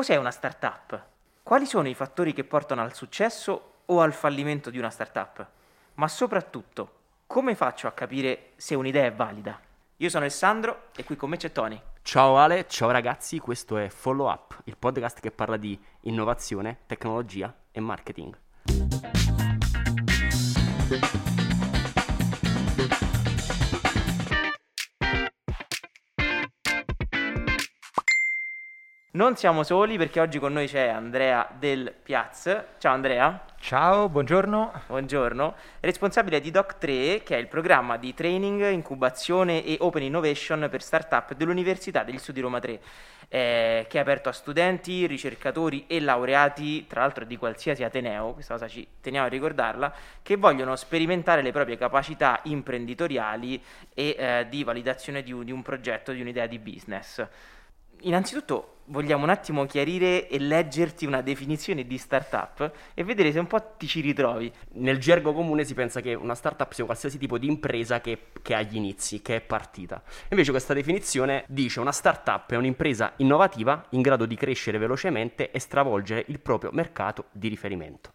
cos'è una startup? Quali sono i fattori che portano al successo o al fallimento di una startup? Ma soprattutto, come faccio a capire se un'idea è valida? Io sono Alessandro e qui con me c'è Tony. Ciao Ale, ciao ragazzi, questo è Follow Up, il podcast che parla di innovazione, tecnologia e marketing. Non siamo soli perché oggi con noi c'è Andrea del Piaz. Ciao Andrea. Ciao, buongiorno. Buongiorno. Responsabile di Doc3, che è il programma di training, incubazione e open innovation per startup dell'Università degli Studi Roma 3, eh, che è aperto a studenti, ricercatori e laureati, tra l'altro di qualsiasi ateneo, questa cosa ci teniamo a ricordarla, che vogliono sperimentare le proprie capacità imprenditoriali e eh, di validazione di un, di un progetto, di un'idea di business innanzitutto vogliamo un attimo chiarire e leggerti una definizione di startup e vedere se un po' ti ci ritrovi. Nel gergo comune si pensa che una startup sia qualsiasi tipo di impresa che, che ha gli inizi, che è partita. Invece questa definizione dice una startup è un'impresa innovativa in grado di crescere velocemente e stravolgere il proprio mercato di riferimento.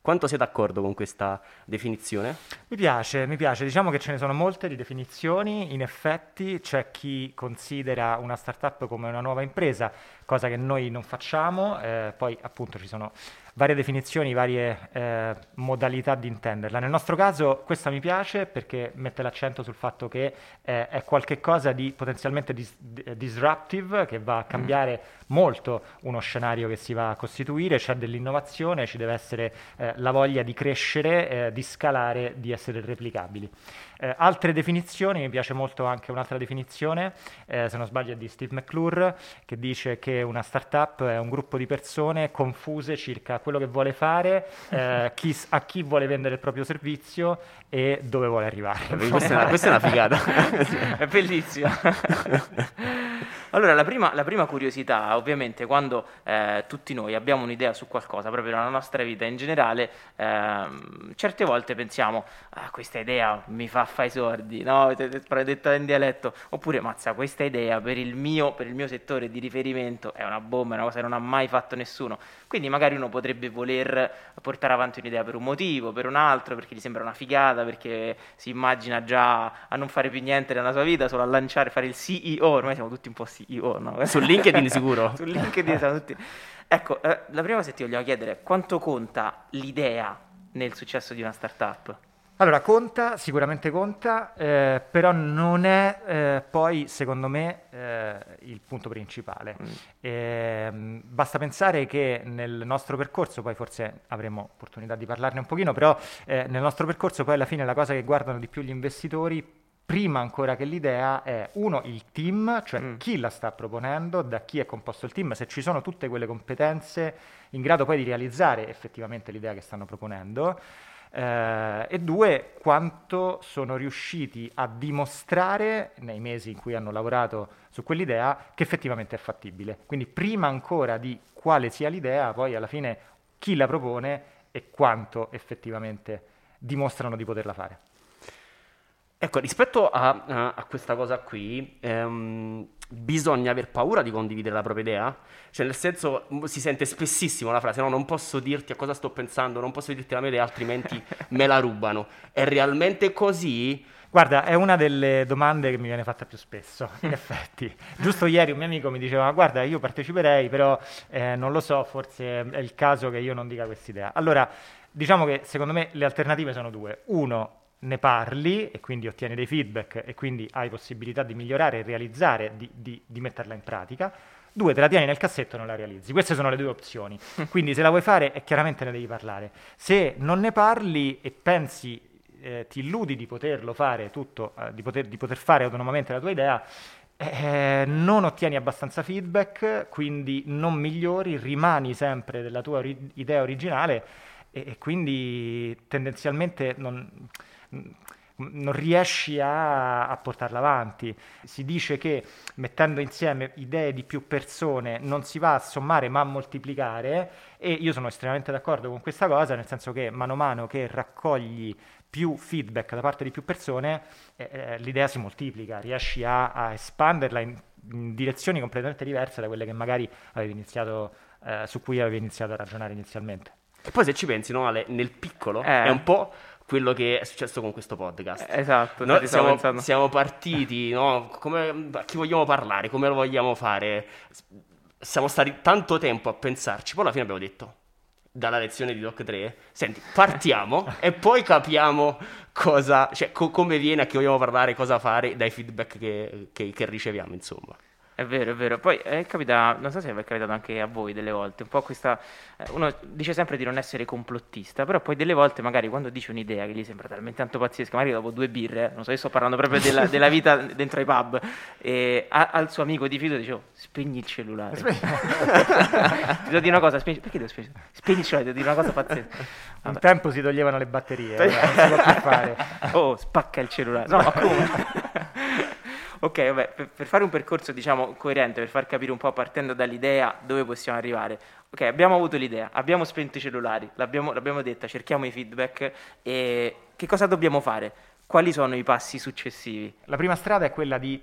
Quanto sei d'accordo con questa definizione? Mi piace, mi piace. Diciamo che ce ne sono molte di definizioni. In effetti c'è chi considera una startup come una nuova impresa, cosa che noi non facciamo. Eh, poi appunto ci sono varie definizioni, varie eh, modalità di intenderla. Nel nostro caso questa mi piace perché mette l'accento sul fatto che eh, è qualcosa di potenzialmente dis- disruptive che va a mm. cambiare molto uno scenario che si va a costituire, c'è dell'innovazione, ci deve essere eh, la voglia di crescere, eh, di scalare, di essere replicabili. Eh, altre definizioni, mi piace molto anche un'altra definizione, eh, se non sbaglio è di Steve McClure, che dice che una startup è un gruppo di persone confuse circa quello che vuole fare, eh, chi, a chi vuole vendere il proprio servizio e dove vuole arrivare. questa, è una, questa è una figata. è bellissima. Allora, la prima, la prima, curiosità, ovviamente, quando eh, tutti noi abbiamo un'idea su qualcosa, proprio nella nostra vita in generale, eh, certe volte pensiamo, ah, questa idea mi fa fare i sordi, no? Detta in dialetto, oppure, mazza, questa idea per il, mio, per il mio settore di riferimento è una bomba, è una cosa che non ha mai fatto nessuno. Quindi magari uno potrebbe voler portare avanti un'idea per un motivo, per un altro, perché gli sembra una figata, perché si immagina già a non fare più niente nella sua vita, solo a lanciare, fare il CEO, ormai siamo tutti un po' CEO, no? Su LinkedIn sicuro. Su LinkedIn siamo tutti... Ecco, eh, la prima cosa che ti vogliamo chiedere è quanto conta l'idea nel successo di una startup? Allora, conta, sicuramente conta, eh, però non è eh, poi, secondo me, eh, il punto principale. Mm. Ehm, basta pensare che nel nostro percorso, poi forse avremo opportunità di parlarne un pochino, però eh, nel nostro percorso poi alla fine la cosa che guardano di più gli investitori, prima ancora che l'idea, è uno, il team, cioè mm. chi la sta proponendo, da chi è composto il team, se ci sono tutte quelle competenze in grado poi di realizzare effettivamente l'idea che stanno proponendo eh, e due, quanto sono riusciti a dimostrare nei mesi in cui hanno lavorato su quell'idea che effettivamente è fattibile. Quindi prima ancora di quale sia l'idea, poi alla fine chi la propone e quanto effettivamente dimostrano di poterla fare. Ecco, rispetto a, a, questa cosa qui, ehm, bisogna aver paura di condividere la propria idea? Cioè, nel senso, si sente spessissimo la frase, no, non posso dirti a cosa sto pensando, non posso dirti la mia idea, altrimenti me la rubano. È realmente così? Guarda, è una delle domande che mi viene fatta più spesso, in effetti. Giusto ieri un mio amico mi diceva, guarda, io parteciperei, però eh, non lo so, forse è il caso che io non dica quest'idea. Allora, diciamo che secondo me le alternative sono due. Uno, ne parli e quindi ottieni dei feedback e quindi hai possibilità di migliorare, realizzare, di, di, di metterla in pratica. Due, te la tieni nel cassetto e non la realizzi. Queste sono le due opzioni. Quindi se la vuoi fare, e chiaramente ne devi parlare. Se non ne parli e pensi, eh, ti illudi di poterlo fare tutto, eh, di, poter, di, poter, fare autonomamente la tua idea, eh, non ottieni abbastanza feedback, quindi non migliori, rimani sempre della tua ori- idea originale e, e quindi tendenzialmente non non riesci a, a, portarla avanti. Si dice che mettendo insieme idee di più persone non si va a sommare ma a moltiplicare e io sono estremamente d'accordo con questa cosa, nel senso che mano a mano che raccogli più feedback da parte di più persone, eh, eh l'idea si moltiplica, riesci a, a espanderla in in direzioni completamente diverse da quelle che magari avevi iniziato, eh, su cui avevi iniziato a ragionare inizialmente. E poi se ci pensi, no, Ale, nel piccolo Eh. è un po' quello che è successo con questo podcast. Esatto, Noi ti stavo siamo, siamo partiti, no? Come, a chi vogliamo parlare, come lo vogliamo fare. Siamo stati tanto tempo a pensarci, poi alla fine abbiamo detto, dalla lezione di Doc 3, senti, partiamo e poi capiamo cosa, cioè co- come viene, a chi vogliamo parlare, cosa fare dai feedback che, che- che riceviamo, insomma. È vero, è vero. Poi è capita, non so se è capitato anche a voi delle volte, un po' questa... eh, uno dice sempre di non essere complottista, però poi delle volte magari quando dice un'idea che gli sembra talmente tanto pazzesca, magari dopo due birre, non so, io sto parlando proprio della, della vita dentro ai pub, e ha- al suo amico di fido dicevo, spegni il cellulare. ti devo dire una cosa, spegni... perché devo spegnere? Spegni il cellulare, devo dire una cosa pazzesca. Un Vabbè. tempo si toglievano le batterie, non si può più fare. Oh, spacca il cellulare. No, ma come? Ok, vabbè, per, per fare un percorso, diciamo, coerente, per far capire un po' partendo dall'idea dove possiamo arrivare. Ok, abbiamo avuto l'idea, abbiamo spento i cellulari, l'abbiamo, l'abbiamo detta, cerchiamo i feedback e che cosa dobbiamo fare? Quali sono i passi successivi? La prima strada è quella di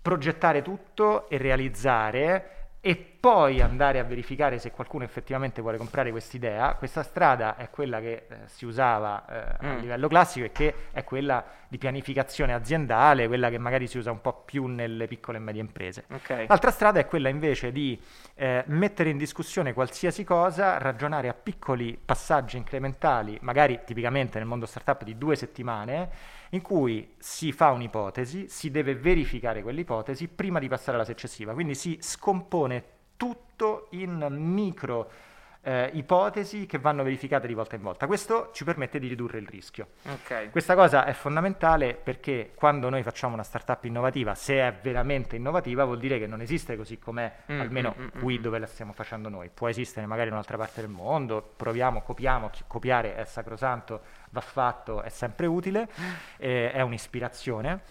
progettare tutto e realizzare e poi andare a verificare se qualcuno effettivamente vuole comprare quest'idea. Questa strada è quella che eh, si usava eh, a Mm. livello classico e che è quella di pianificazione aziendale, quella che magari si usa un po' più nelle piccole e medie imprese. Ok, L'altra strada è quella invece di eh, mettere in discussione qualsiasi cosa, ragionare a piccoli passaggi incrementali, magari tipicamente nel mondo startup di due settimane, in cui si fa un'ipotesi, si deve verificare quell'ipotesi prima di passare alla successiva. Quindi si scompone tutto in micro eh, ipotesi che vanno verificate di volta in volta. Questo ci permette di ridurre il rischio. ok. Questa cosa è fondamentale perché quando noi facciamo una startup innovativa, se è veramente innovativa, vuol dire che non esiste così com'è, Mm, almeno mm, mm, qui mm. dove la stiamo facendo noi. Può esistere magari in un'altra parte del mondo, proviamo, copiamo, copiare è sacrosanto, va fatto, è sempre utile, eh, è un'ispirazione.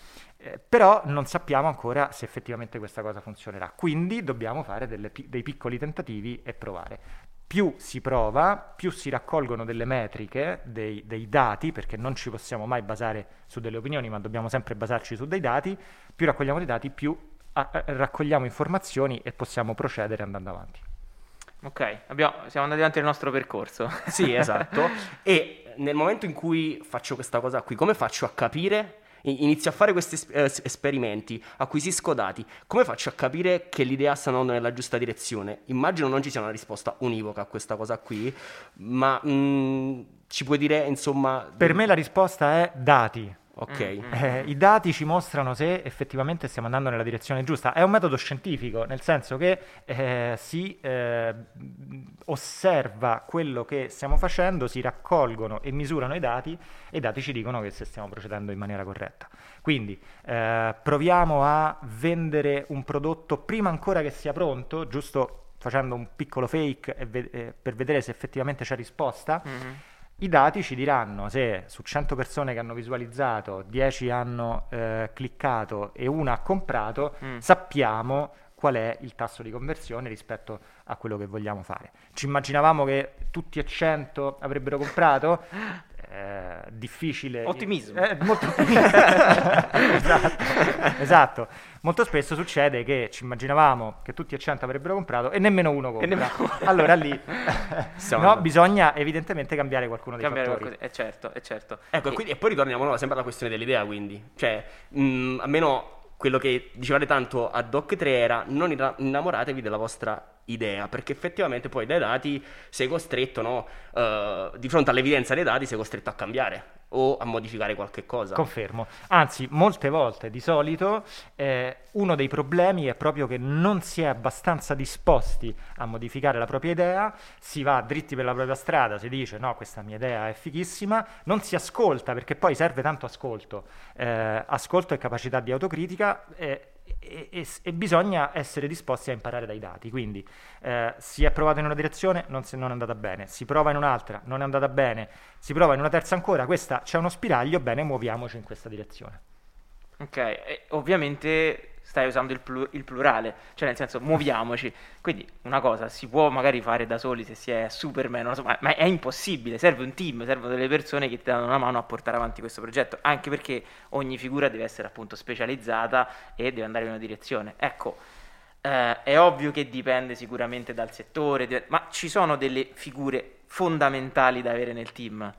Eh, però non sappiamo ancora se effettivamente questa cosa funzionerà, quindi dobbiamo fare delle dei piccoli tentativi e provare più si prova, più si raccolgono delle metriche, dei, dei dati, perché non ci possiamo mai basare su delle opinioni, ma dobbiamo sempre basarci su dei dati, più raccogliamo dei dati, più a- a- raccogliamo informazioni e possiamo procedere andando avanti. Ok, abbiamo- siamo andati avanti nel nostro percorso. Sì, esatto. e nel momento in cui faccio questa cosa qui, come faccio a capire? Inizio a fare questi esperimenti, acquisisco dati. Come faccio a capire che l'idea sta andando nella giusta direzione? Immagino non ci sia una risposta univoca a questa cosa qui, ma mm, ci puoi dire, insomma... Per me la risposta è dati. Ok. Mm, Eh, I dati ci mostrano se effettivamente stiamo andando nella direzione giusta. È un metodo scientifico, nel senso che eh, si eh, osserva quello che stiamo facendo, si raccolgono e misurano i dati e i dati ci dicono che se stiamo procedendo in maniera corretta. Quindi eh, proviamo a vendere un prodotto prima ancora che sia pronto, giusto facendo un piccolo fake ve- eh, per vedere se effettivamente c'è risposta. Mhm. I dati ci diranno se su 100 persone che hanno visualizzato, 10 hanno eh, cliccato e una ha comprato, Mm. sappiamo qual è il tasso di conversione rispetto a quello che vogliamo fare. Ci immaginavamo che tutti e 100 avrebbero comprato? Eh, difficile. Ottimismo. Eh, molto esatto, esatto. Molto spesso succede che ci immaginavamo che tutti e 100 avrebbero comprato e nemmeno uno compra. nemmeno. Allora lì no, bisogna evidentemente cambiare qualcuno dei Cambiare fattori. qualcosa, è certo, è certo. Ecco, e, quindi- e poi ritorniamo no, sempre alla questione dell'idea, quindi. Cioè, mh, almeno quello che dicevate tanto a Doc 3 era non inna- innamoratevi della vostra idea, perché effettivamente poi dai dati sei costretto, no, eh, di fronte all'evidenza dei dati sei costretto a cambiare o a modificare qualche cosa. Confermo. Anzi, molte volte, di solito, eh, uno dei problemi è proprio che non si è abbastanza disposti a modificare la propria idea, si va dritti per la propria strada, si dice no, questa mia idea è fighissima, non si ascolta perché poi serve tanto ascolto, eh, ascolto e capacità di autocritica. eh, e, e- bisogna essere disposti a imparare dai dati. Quindi eh, si è provato in una direzione, non, non è andata bene, si prova in un'altra, non è andata bene, si prova in una terza ancora, questa c'è uno spiraglio, bene, muoviamoci in questa direzione. Ok, e ovviamente stai usando il, plu- il, plurale, cioè nel senso muoviamoci. Quindi una cosa si può magari fare da soli se si è Superman, so, ma, ma, è impossibile, serve un team, servono delle persone che ti danno una mano a portare avanti questo progetto, anche perché ogni figura deve essere appunto specializzata e deve andare in una direzione. Ecco, eh, è ovvio che dipende sicuramente dal settore, ma ci sono delle figure fondamentali da avere nel team.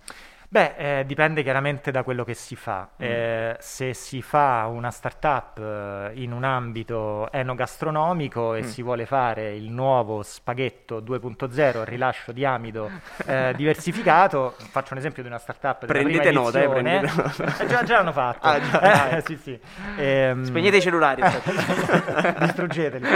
Beh, eh, dipende chiaramente da quello che si fa. Mm. Eh, se si fa una startup eh, in un ambito enogastronomico e mm. si vuole fare il nuovo spaghetto 2.0 rilascio di amido eh, diversificato, faccio un esempio di una startup prendete nota, eh, prendete nota. Eh, già, già l'hanno fatto. Ah, già, sì, sì. Ehm... Spegnete i cellulari. Distruggeteli.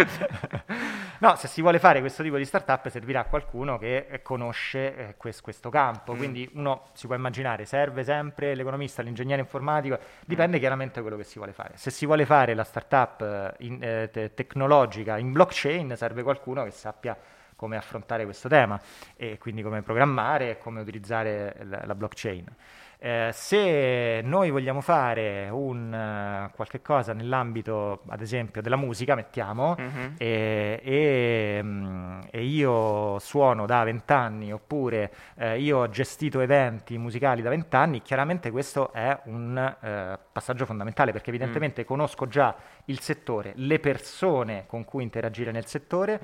No, se si vuole fare questo tipo di startup servirà qualcuno che conosce eh, questo, questo, campo, mm. quindi uno si può immaginare, serve sempre l'economista, l'ingegnere informatico, dipende mm. chiaramente da quello che si vuole fare. Se si vuole fare la startup eh, in, eh, te- tecnologica in blockchain, serve qualcuno che sappia come affrontare questo tema e quindi come programmare e come utilizzare la, la blockchain. Eh, se noi vogliamo fare un uh, qualche cosa nell'ambito, ad esempio, della musica, mettiamo, mm-hmm. e, e, um, e, io suono da vent'anni oppure eh, io ho gestito eventi musicali da vent'anni, chiaramente questo è un uh, passaggio fondamentale perché evidentemente mm. conosco già il settore, le persone con cui interagire nel settore,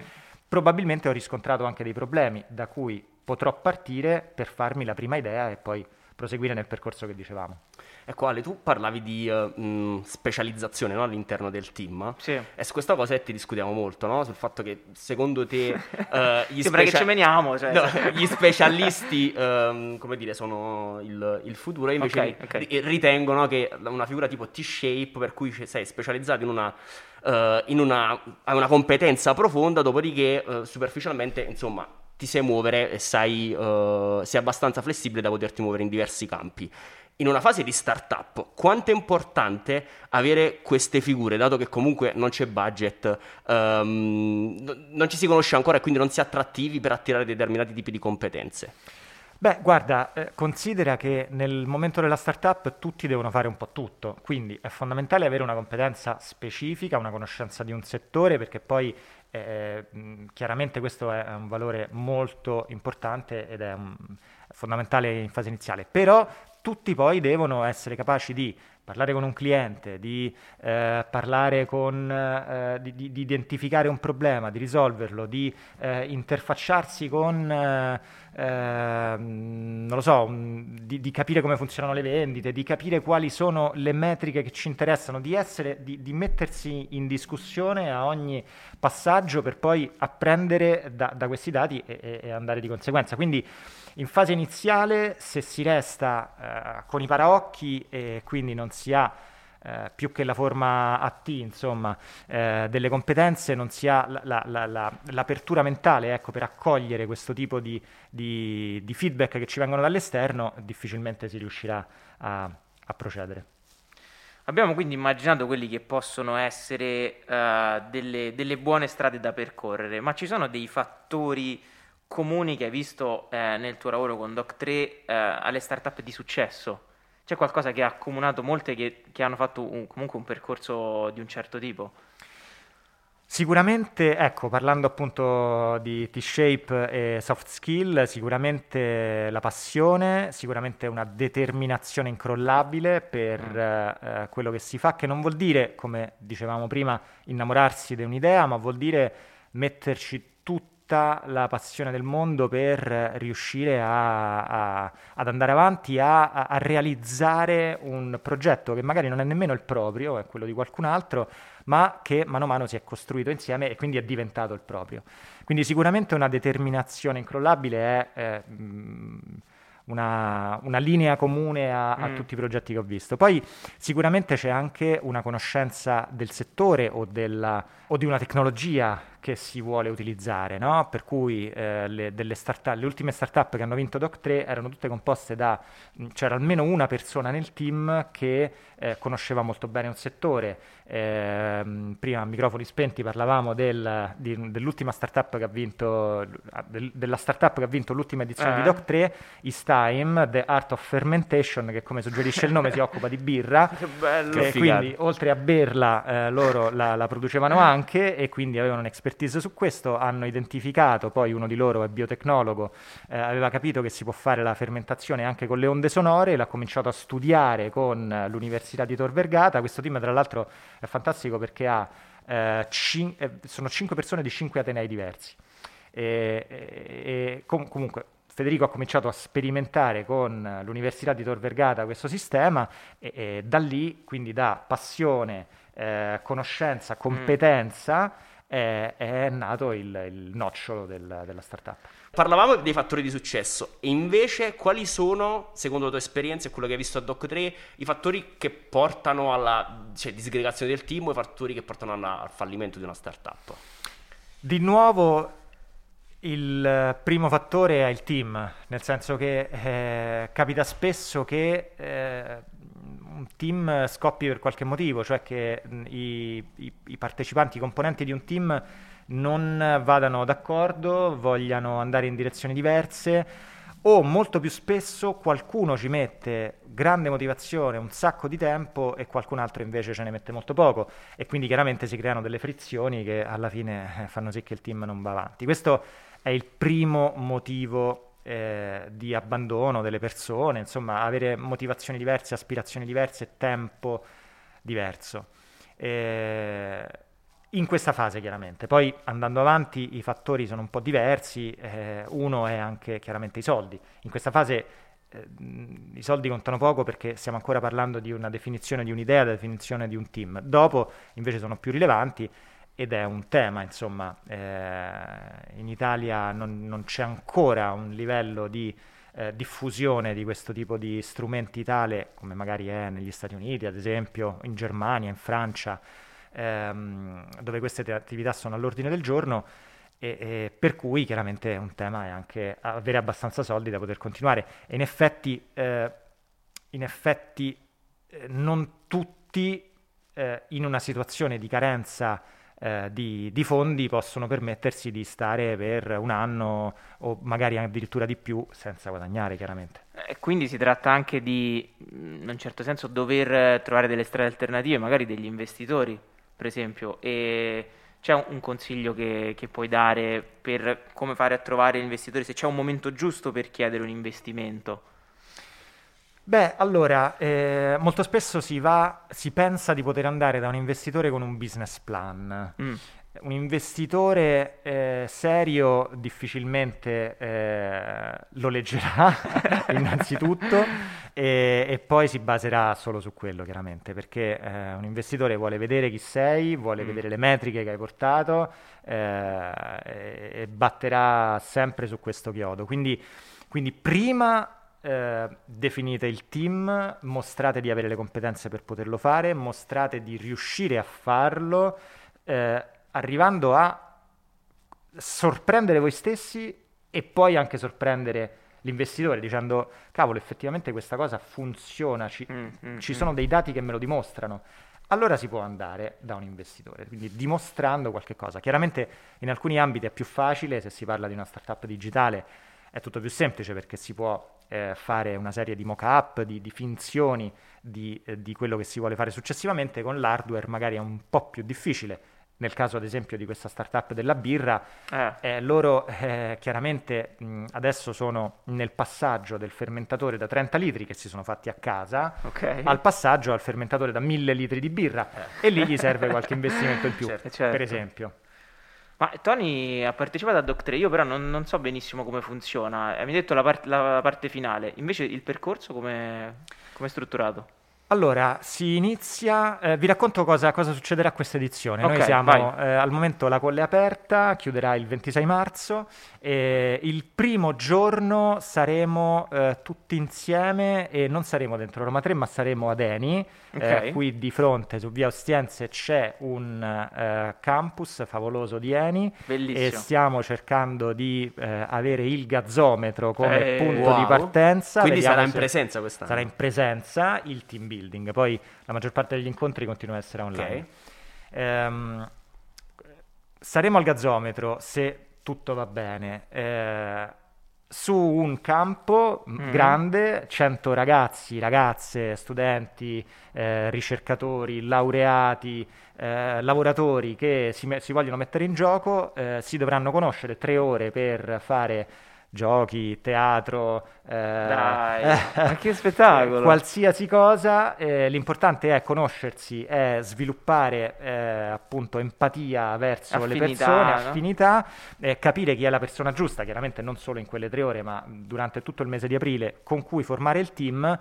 probabilmente ho riscontrato anche dei problemi da cui potrò partire per farmi la prima idea e poi proseguire nel percorso che dicevamo. Ecco Ale, tu parlavi di uh, mh, specializzazione no? all'interno del team sì. e su questa cosa ti discutiamo molto, no? sul fatto che secondo te uh, gli, Sembra specia- che ci meniamo, cioè. no, gli specialisti uh, come dire, sono il, il futuro e invece okay, okay. ritengono che una figura tipo T-shape per cui sei specializzato in una, eh, in una, una competenza profonda, dopodiché superficialmente insomma ti sai muovere e sai, uh, sei abbastanza flessibile da poterti muovere in diversi campi. In una fase di startup, quanto è importante avere queste figure, dato che comunque non c'è budget, um, non ci si conosce ancora e quindi non si è attrattivi per attirare determinati tipi di competenze? Beh, guarda, eh, considera che nel momento della startup tutti devono fare un po' tutto, quindi è fondamentale avere una competenza specifica, una conoscenza di un settore, perché poi eh, chiaramente questo è un valore molto importante ed è un, fondamentale in fase iniziale, però tutti poi devono essere capaci di parlare con un cliente, di eh, parlare con, eh, di, di, di, identificare un problema, di risolverlo, di eh, interfacciarsi con, eh, ehm, non lo so, di, di, capire come funzionano le vendite, di capire quali sono le metriche che ci interessano, di, essere, di, mettersi in discussione a ogni passaggio per poi apprendere da, da questi dati e, e andare di conseguenza. Quindi in fase iniziale, se si resta eh, con i paraocchi e quindi non si ha eh, più che la forma AT, insomma, eh, delle competenze, non si ha la, la, la, l'apertura mentale ecco, per accogliere questo tipo di, di, di, feedback che ci vengono dall'esterno, difficilmente si riuscirà a, a procedere. Abbiamo quindi immaginato quelli che possono essere uh, delle, delle, buone strade da percorrere, ma ci sono dei fattori comuni che hai visto eh, nel tuo lavoro con Doc3 eh, alle startup di successo? C'è qualcosa che ha accomunato molte che, che hanno fatto un, comunque un percorso di un certo tipo? Sicuramente, ecco, parlando appunto di T-shape e soft skill, sicuramente la passione, sicuramente una determinazione incrollabile per mm. eh, quello che si fa, che non vuol dire, come dicevamo prima, innamorarsi di un'idea, ma vuol dire metterci tutta la passione del mondo per riuscire a, a, ad andare avanti, a, a, realizzare un progetto che magari non è nemmeno il proprio, è quello di qualcun altro, ma che mano a mano si è costruito insieme e quindi è diventato il proprio. Quindi sicuramente una determinazione incrollabile è... è mh, una, una, linea comune a, a mm. tutti i progetti che ho visto. Poi sicuramente c'è anche una conoscenza del settore o, della, o di una tecnologia che si vuole utilizzare, no? per cui eh, le, start le, ultime startup che hanno vinto Doc3 erano tutte composte da, c'era almeno una persona nel team che eh, conosceva molto bene un settore. Eh, prima a microfoni spenti parlavamo del, di, dell'ultima startup che ha vinto, del, della startup che ha vinto l'ultima edizione di eh. Doc3, Istime, The Art of Fermentation, che come suggerisce il nome si occupa di birra. Che quindi oltre a berla eh, loro la, la producevano anche e quindi avevano un'expertise expertise su questo, hanno identificato, poi uno di loro è biotecnologo, eh, aveva capito che si può fare la fermentazione anche con le onde sonore, l'ha cominciato a studiare con l'Università di Tor Vergata, questo team tra l'altro è fantastico perché ha, eh, cin- eh, sono cinque persone di cinque atenei diversi. E, e, e com- comunque Federico ha cominciato a sperimentare con l'Università di Tor Vergata questo sistema e, e da lì, quindi da passione, eh, conoscenza, competenza, mm è, è nato il, il nocciolo del, della startup. Parlavamo dei fattori di successo e invece quali sono, secondo la tua esperienza e quello che hai visto a Doc3, i fattori che portano alla cioè, disgregazione del team o i fattori che portano alla, al fallimento di una startup? Di nuovo il primo fattore è il team, nel senso che eh, capita spesso che eh, un team scoppi per qualche motivo, cioè che i, i, i partecipanti, i componenti di un team non vadano d'accordo, vogliano andare in direzioni diverse o molto più spesso qualcuno ci mette grande motivazione, un sacco di tempo e qualcun altro invece ce ne mette molto poco e quindi chiaramente si creano delle frizioni che alla fine eh, fanno sì che il team non va avanti. Questo è il primo motivo eh, di abbandono delle persone, insomma, avere motivazioni diverse, aspirazioni diverse, tempo diverso. Eh, in questa fase chiaramente, poi andando avanti i fattori sono un po' diversi, eh, uno è anche chiaramente i soldi. In questa fase eh, i soldi contano poco perché stiamo ancora parlando di una definizione di un'idea, della definizione di un team. Dopo invece sono più rilevanti ed è un tema, insomma, eh, in Italia non, non, c'è ancora un livello di eh, diffusione di questo tipo di strumenti tale come magari è negli Stati Uniti, ad esempio, in Germania, in Francia, ehm, dove queste attività sono all'ordine del giorno. E, e per cui chiaramente un tema è anche avere abbastanza soldi da poter continuare. E in effetti, eh, in effetti eh, non tutti eh, in una situazione di carenza eh, di, di, fondi possono permettersi di stare per un anno o magari addirittura di più senza guadagnare chiaramente. E eh, quindi si tratta anche di, in un certo senso, dover trovare delle strade alternative, magari degli investitori, per esempio, e c'è un consiglio che, che, puoi dare per come fare a trovare investitori, se c'è un momento giusto per chiedere un investimento? Beh, allora, eh, molto spesso si va, si pensa di poter andare da un investitore con un business plan. Mm. Un investitore eh, serio difficilmente eh, lo leggerà, innanzitutto, e, e, poi si baserà solo su quello, chiaramente, perché eh, un investitore vuole vedere chi sei, vuole mm. vedere le metriche che hai portato eh, e, e batterà sempre su questo chiodo. Quindi, quindi prima eh, definite il team, mostrate di avere le competenze per poterlo fare, mostrate di riuscire a farlo, eh, arrivando a sorprendere voi stessi e poi anche sorprendere l'investitore dicendo cavolo effettivamente questa cosa funziona, ci, mm, mm, ci mm. sono dei dati che me lo dimostrano. Allora si può andare da un investitore, quindi dimostrando qualche cosa. Chiaramente in alcuni ambiti è più facile, se si parla di una startup digitale è tutto più semplice perché si può eh, fare una serie di mock-up, di, di finzioni di, eh, di, quello che si vuole fare successivamente, con l'hardware magari è un po' più difficile. Nel caso ad esempio di questa startup della birra, eh. Eh, loro eh, chiaramente mh, adesso sono nel passaggio del fermentatore da 30 litri che si sono fatti a casa okay. al passaggio al fermentatore da 1000 litri di birra eh. e lì gli serve qualche investimento in più, certo, certo. per esempio. Ma Tony ha partecipato a Doc3, io però non, non so benissimo come funziona. Mi hai detto la, part- la parte finale, invece il percorso come è strutturato? Allora, si inizia, eh, vi racconto cosa, cosa succederà a questa edizione. Ok, Noi siamo, eh, al momento la colle è aperta, chiuderà il 26 marzo. e il primo giorno saremo eh, tutti insieme e non saremo dentro Roma 3, ma saremo ad Eni. Eh, Ok. qui di fronte, su via Ostiense, c'è un eh, campus favoloso di Eni e Bellissimo. stiamo cercando di eh, avere il gazzometro come punto di wow. partenza. Quindi Vediamo sarà in se- presenza quest'anno. Sarà in presenza il team building, poi la maggior parte degli incontri continua ad essere online. Ok. Ehm, saremo al gazzometro se tutto va bene. eh, su un campo Mm. grande, 100 ragazzi, ragazze, studenti, eh, ricercatori, laureati, eh, lavoratori che si, me- si vogliono mettere in gioco, eh, si dovranno conoscere tre ore per fare giochi, teatro, eh, Dai, ma che spettacolo! qualsiasi cosa, eh, l'importante è conoscersi, è sviluppare eh, appunto empatia verso le Affinità, persone, no? affinità, capire chi è la persona giusta, chiaramente non solo in quelle tre ore, ma durante tutto il mese di aprile, con cui formare il team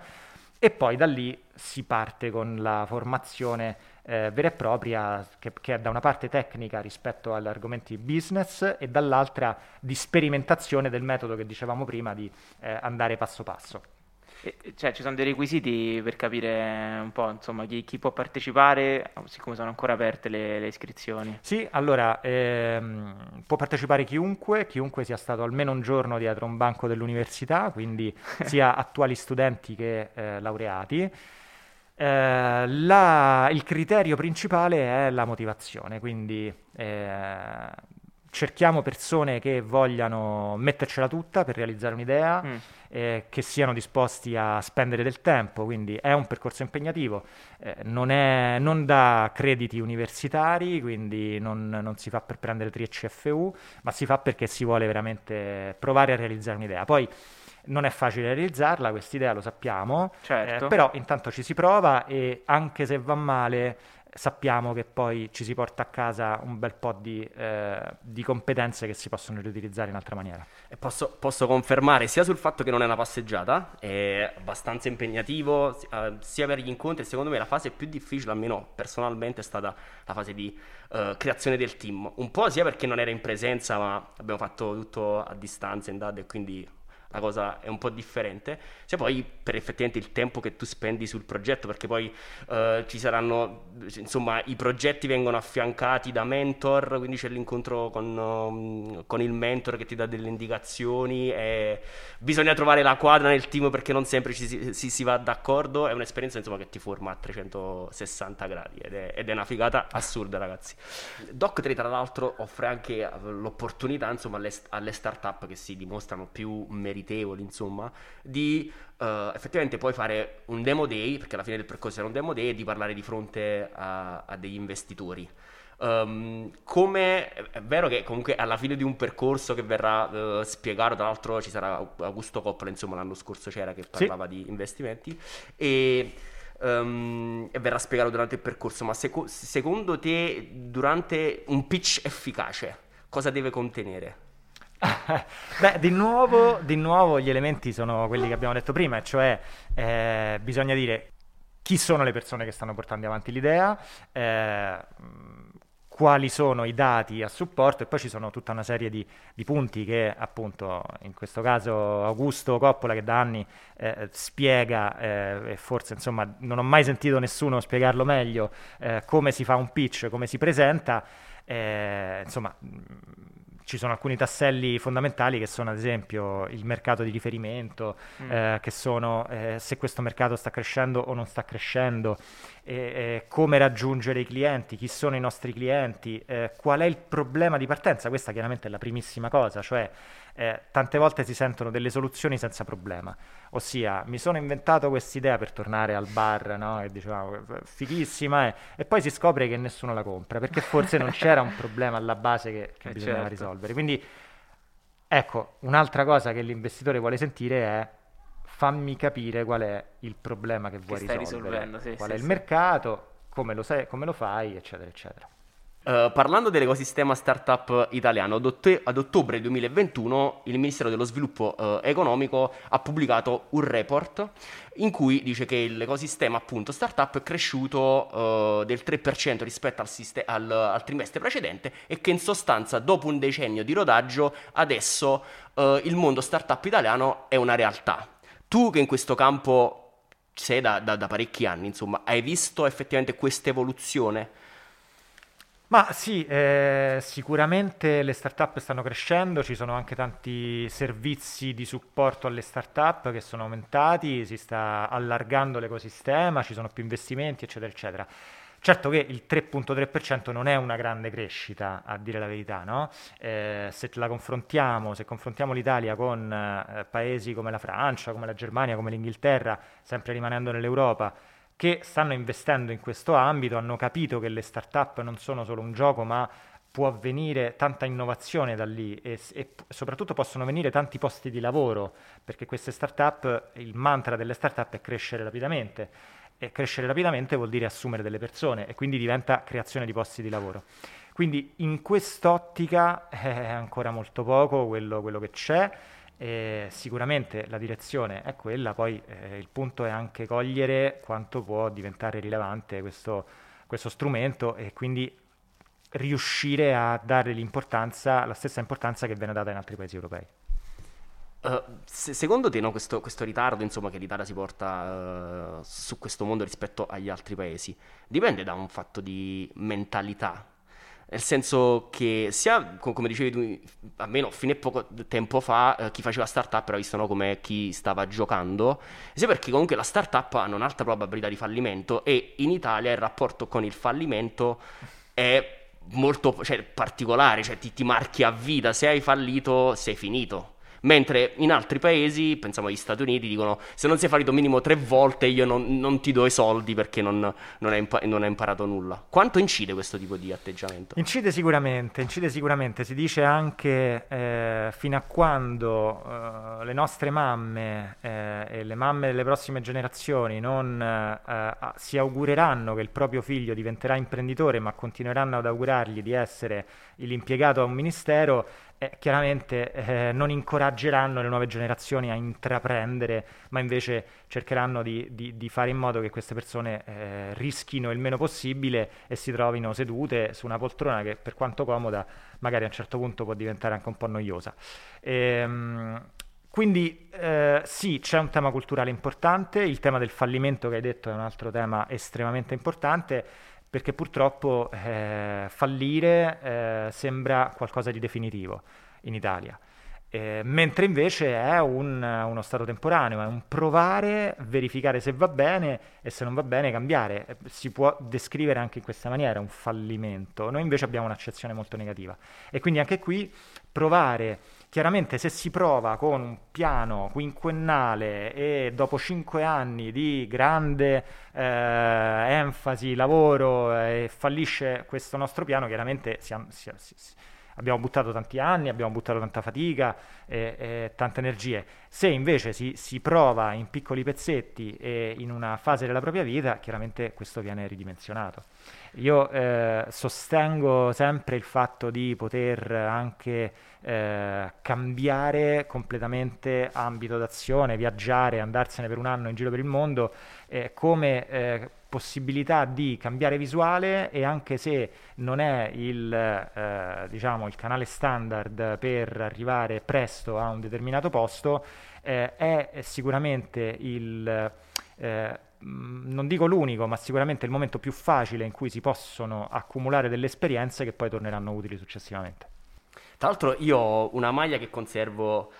e poi da lì si parte con la formazione eh, vera e propria, che, che è da una parte tecnica rispetto agli argomenti business e dall'altra di sperimentazione del metodo che dicevamo prima di eh, andare passo passo. Cioè, ci sono dei requisiti per capire un po', insomma, chi, chi può partecipare, siccome sono ancora aperte le, le iscrizioni. Sì, allora ehm, può partecipare chiunque, chiunque sia stato almeno un giorno dietro un banco dell'università, quindi sia attuali studenti che eh, laureati. Eh, la- il criterio principale è la motivazione, quindi eh, cerchiamo persone che vogliano mettercela tutta per realizzare un'idea, Mm. eh, che siano disposti a spendere del tempo, quindi è un percorso impegnativo, eh, non, è- non dà crediti universitari, quindi non, non si fa per prendere tri e CFU, ma si fa perché si vuole veramente provare a realizzare un'idea. Poi non è facile realizzarla, quest'idea lo sappiamo, Certo. eh, però intanto ci si prova e anche se va male sappiamo che poi ci si porta a casa un bel po' di, eh, di competenze che si possono riutilizzare in altra maniera. E posso, posso confermare sia sul fatto che non è una passeggiata, è abbastanza impegnativo, eh, sia per gli incontri, secondo me la fase più difficile, almeno personalmente, è stata la fase di eh, creazione del team. Un po' sia perché non era in presenza, ma abbiamo fatto tutto a distanza in DAD e quindi la cosa è un po' differente, sia poi per effettivamente il tempo che tu spendi sul progetto, perché poi eh, ci saranno, insomma, i progetti vengono affiancati da mentor, quindi c'è l'incontro con, um, con il mentor che ti dà delle indicazioni e bisogna trovare la quadra nel team perché non sempre ci si, si- va d'accordo, è un'esperienza insomma che ti forma a 360 gradi ed è, ed è una figata assurda ragazzi. Doc3 tra l'altro offre anche eh, l'opportunità insomma alle, alle start-up che si dimostrano più meritevoli insomma di eh, effettivamente poi fare un demo day, perché alla fine del percorso era un demo day, e di parlare di fronte a, a degli investitori. Ehm, come è vero che comunque alla fine di un percorso che verrà eh, spiegato, tra l'altro ci sarà Augusto Coppola, insomma l'anno scorso c'era che parlava di investimenti e, ehm, e verrà spiegato durante il percorso, ma seco- secondo te durante un pitch efficace cosa deve contenere? Beh, di nuovo, di nuovo gli elementi sono quelli che abbiamo detto prima, cioè eh, bisogna dire chi sono le persone che stanno portando avanti l'idea, eh, quali sono i dati a supporto e poi ci sono tutta una serie di, di punti che appunto in questo caso Augusto Coppola che da anni eh, spiega eh, e forse insomma non ho mai sentito nessuno spiegarlo meglio eh, come si fa un pitch, come si presenta, eh, insomma ci sono alcuni tasselli fondamentali che sono ad esempio il mercato di riferimento, Mm. eh, che sono eh, se questo mercato sta crescendo o non sta crescendo, e, e come raggiungere i clienti, chi sono i nostri clienti, eh, qual è il problema di partenza. Questa chiaramente è la primissima cosa, cioè eh, tante volte si sentono delle soluzioni senza problema, ossia mi sono inventato quest'idea per tornare al bar, no? che dicevamo fighissima, eh, e poi si scopre che nessuno la compra perché forse non c'era un problema alla base che, che Eh, bisognava certo. risolvere. Quindi ecco, un'altra cosa che l'investitore vuole sentire è fammi capire qual è il problema che vuoi stai risolvere, sì, qual sì, è il sì. mercato, come lo, sai, come lo fai, eccetera, eccetera. Uh, parlando dell'ecosistema startup italiano, ad, ott- ad, ottobre 2021 il Ministero dello Sviluppo uh, Economico ha pubblicato un report in cui dice che l'ecosistema appunto startup è cresciuto uh, del 3% rispetto al, siste- al, al, trimestre precedente e che in sostanza dopo un decennio di rodaggio adesso il mondo startup italiano è una realtà. Tu che in questo campo sei da, da, da parecchi anni, insomma, hai visto effettivamente questa evoluzione? Ma sì, eh, sicuramente le startup stanno crescendo, ci sono anche tanti servizi di supporto alle startup che sono aumentati, si sta allargando l'ecosistema, ci sono più investimenti, eccetera, eccetera. Certo che il 3.3% non è una grande crescita, a dire la verità, no? eh, se la confrontiamo, se confrontiamo l'Italia con eh, paesi come la Francia, come la Germania, come l'Inghilterra, sempre rimanendo nell'Europa, che stanno investendo in questo ambito, hanno capito che le start-up non sono solo un gioco, ma può avvenire tanta innovazione da lì e, e, soprattutto possono venire tanti posti di lavoro, perché queste start-up, il mantra delle start-up è crescere rapidamente e crescere rapidamente vuol dire assumere delle persone e quindi diventa creazione di posti di lavoro. Quindi in quest'ottica è ancora molto poco quello, quello che c'è e sicuramente la direzione è quella, poi eh, il punto è anche cogliere quanto può diventare rilevante questo, questo strumento e quindi riuscire a dare l'importanza, la stessa importanza che viene data in altri paesi europei. Uh, se, secondo te no, questo, questo, ritardo insomma, che l'Italia si porta uh, su questo mondo rispetto agli altri paesi dipende da un fatto di mentalità nel senso che sia, come dicevi tu, almeno fino a poco tempo fa, eh, chi faceva startup era visto no, come chi stava giocando, sia perché comunque la startup ha un'alta probabilità di fallimento e in Italia il rapporto con il fallimento è molto cioè, particolare, cioè ti, ti marchi a vita, se hai fallito sei finito. Mentre in altri paesi, pensiamo agli Stati Uniti, dicono se non sei fallito minimo tre volte io non, non ti do i soldi perché non, non, hai impa- non, hai imparato nulla. Quanto incide questo tipo di atteggiamento? Incide sicuramente, incide sicuramente. Si dice anche eh, fino a quando eh, le nostre mamme eh, e le mamme delle prossime generazioni non eh, si augureranno che il proprio figlio diventerà imprenditore ma continueranno ad augurargli di essere l'impiegato a un ministero, eh, chiaramente eh, non incoraggeranno le nuove generazioni a intraprendere, ma invece cercheranno di, di, di fare in modo che queste persone eh, rischino il meno possibile e si trovino sedute su una poltrona che per quanto comoda magari a un certo punto può diventare anche un po' noiosa. Ehm, quindi eh, sì, c'è un tema culturale importante, il tema del fallimento che hai detto è un altro tema estremamente importante perché purtroppo eh, fallire eh, sembra qualcosa di definitivo in Italia. Eh, mentre invece è un, uno stato temporaneo, è un provare, verificare se va bene e se non va bene cambiare. Eh, si può descrivere anche in questa maniera un fallimento. Noi invece abbiamo un'accezione molto negativa. E quindi anche qui provare Chiaramente se si prova con un piano quinquennale e dopo cinque anni di grande eh, enfasi, lavoro eh, e fallisce questo nostro piano, chiaramente siamo, si, si, si, abbiamo buttato tanti anni, abbiamo buttato tanta fatica e, e tante energie. Se invece si, si, prova in piccoli pezzetti e in una fase della propria vita, chiaramente questo viene ridimensionato. Io eh, sostengo sempre il fatto di poter anche eh, cambiare completamente ambito d'azione, viaggiare, andarsene per un anno in giro per il mondo eh, come eh, possibilità di cambiare visuale e anche se non è il, eh, diciamo, il canale standard per arrivare presto a un determinato posto, eh, è sicuramente il eh, non dico l'unico, ma sicuramente il momento più facile in cui si possono accumulare delle esperienze che poi torneranno utili successivamente. Tra l'altro io ho una maglia che conservo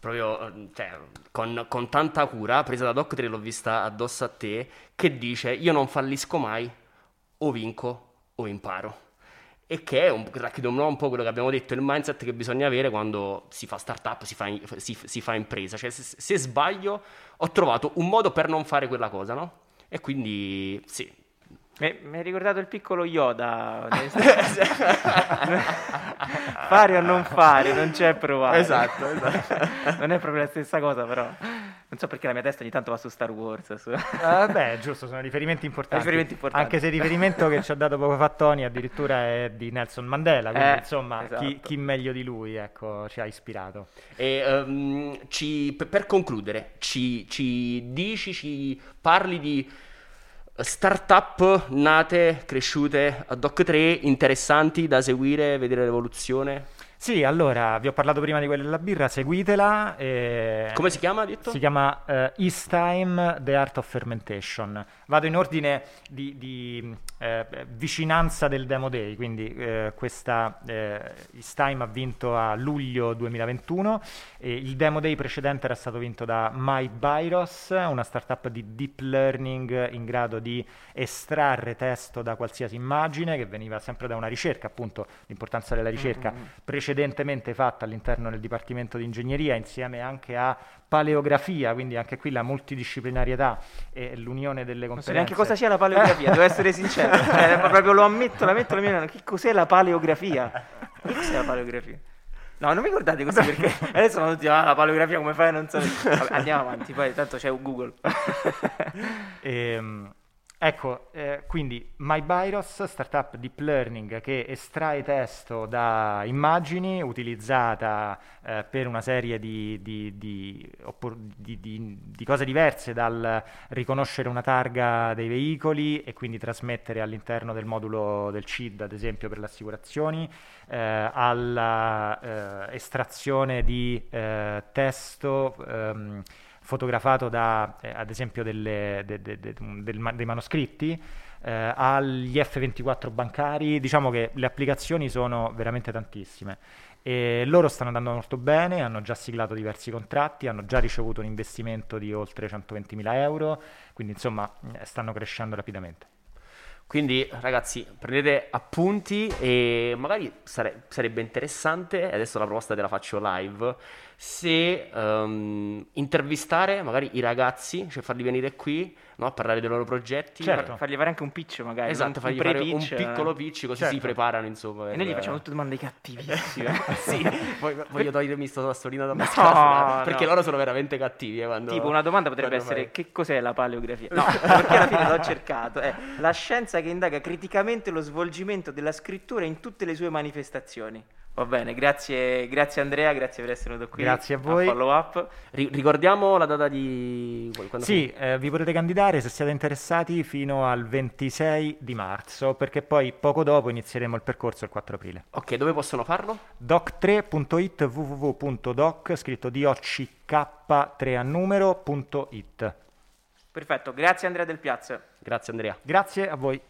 proprio cioè, con, con, tanta cura, presa da Doctre, l'ho vista addosso a te, che dice io non fallisco mai, o vinco o imparo. E che è un, un po' quello che abbiamo detto, il mindset che bisogna avere quando si fa startup, si fa, si, si fa impresa. Cioè se, se sbaglio ho trovato un modo per non fare quella cosa, no? E quindi sì, mi, hai ricordato il piccolo Yoda. fare o non fare, non c'è provare. Esatto, esatto. non è proprio la stessa cosa, però. Non so perché la mia testa ogni tanto va su Star Wars. Su... Uh, beh, giusto, sono riferimenti importanti. riferimenti importanti. Anche se il riferimento che ci ha dato poco fa Tony addirittura è di Nelson Mandela, quindi Eh, insomma, esatto. chi, chi meglio di lui ecco, ci ha ispirato. E, ehm, ci- per- per concludere, ci, ci dici, ci parli di startup nate, cresciute a Doc 3, interessanti da seguire, vedere l'evoluzione. Sì, allora, vi ho parlato prima di quella della birra, seguitela. e- Come si chiama, ha detto? Si chiama eh, East Time The Art of Fermentation. Vado in ordine di, di, eh, vicinanza del Demo Day, quindi eh, questa eh, East Time ha vinto a luglio 2021 e il Demo Day precedente era stato vinto da MyBiros, una startup di deep learning in grado di estrarre testo da qualsiasi immagine che veniva sempre da una ricerca, appunto l'importanza della ricerca precedentemente fatta all'interno del Dipartimento di Ingegneria insieme anche a paleografia, quindi anche qui la multidisciplinarietà e l'unione delle Non so competenze. neanche cosa sia la paleografia, devo essere sincero. Eh, proprio lo ammetto, la metto la mia Che cos'è la paleografia? Che cos'è la paleografia? No, non mi ricordate così perché adesso sono tutti, ah, la paleografia come fai non sapere? Vabbè, andiamo avanti, poi tanto c'è Google. Ehm, ecco, eh, quindi MyBiros, startup deep learning che estrae testo da immagini, utilizzata eh, per una serie di, di- di- di cose diverse, dal riconoscere una targa dei veicoli e quindi trasmettere all'interno del modulo del CID, ad esempio per le assicurazioni, eh, alla eh, estrazione di eh, testo. ehm, fotografato da, eh, ad esempio, delle- de- de- de- ma- dei manoscritti, eh, agli F24 bancari, diciamo che le applicazioni sono veramente tantissime. E loro stanno andando molto bene, hanno già siglato diversi contratti, hanno già ricevuto un investimento di oltre 120.000 euro, quindi insomma eh, stanno crescendo rapidamente. Quindi ragazzi prendete appunti e magari sare- sarebbe interessante, adesso la proposta te la faccio live, se ehm, intervistare magari i ragazzi, cioè farli venire qui no, a parlare dei loro progetti. Certo. Fargli fare anche un pitch magari. Esatto, un, fargli fare un eh. piccolo pitch così Certo. si preparano insomma. E noi gli per- facciamo tutte domande cattivissime. sì, poi voglio togliermi sto sassolino da No, mascherina perché no. loro sono veramente cattivi. eh, quando- Tipo una domanda potrebbe essere fai- che cos'è la paleografia? No, perché alla fine l'ho cercato. È la scienza che indaga criticamente lo svolgimento della scrittura in tutte le sue manifestazioni. Va bene, grazie, grazie Andrea, grazie per essere venuto qui. Grazie a voi. follow up. Ri- ricordiamo la data di... quando Sì, eh, vi potete candidare se siete interessati fino al 26 di marzo, perché poi poco dopo inizieremo il percorso il 4 aprile. Ok, dove possono farlo? doc3.it www.doc scritto DOCK3 a numero.it Perfetto, grazie Andrea Del Piazza. Grazie Andrea. Grazie a voi.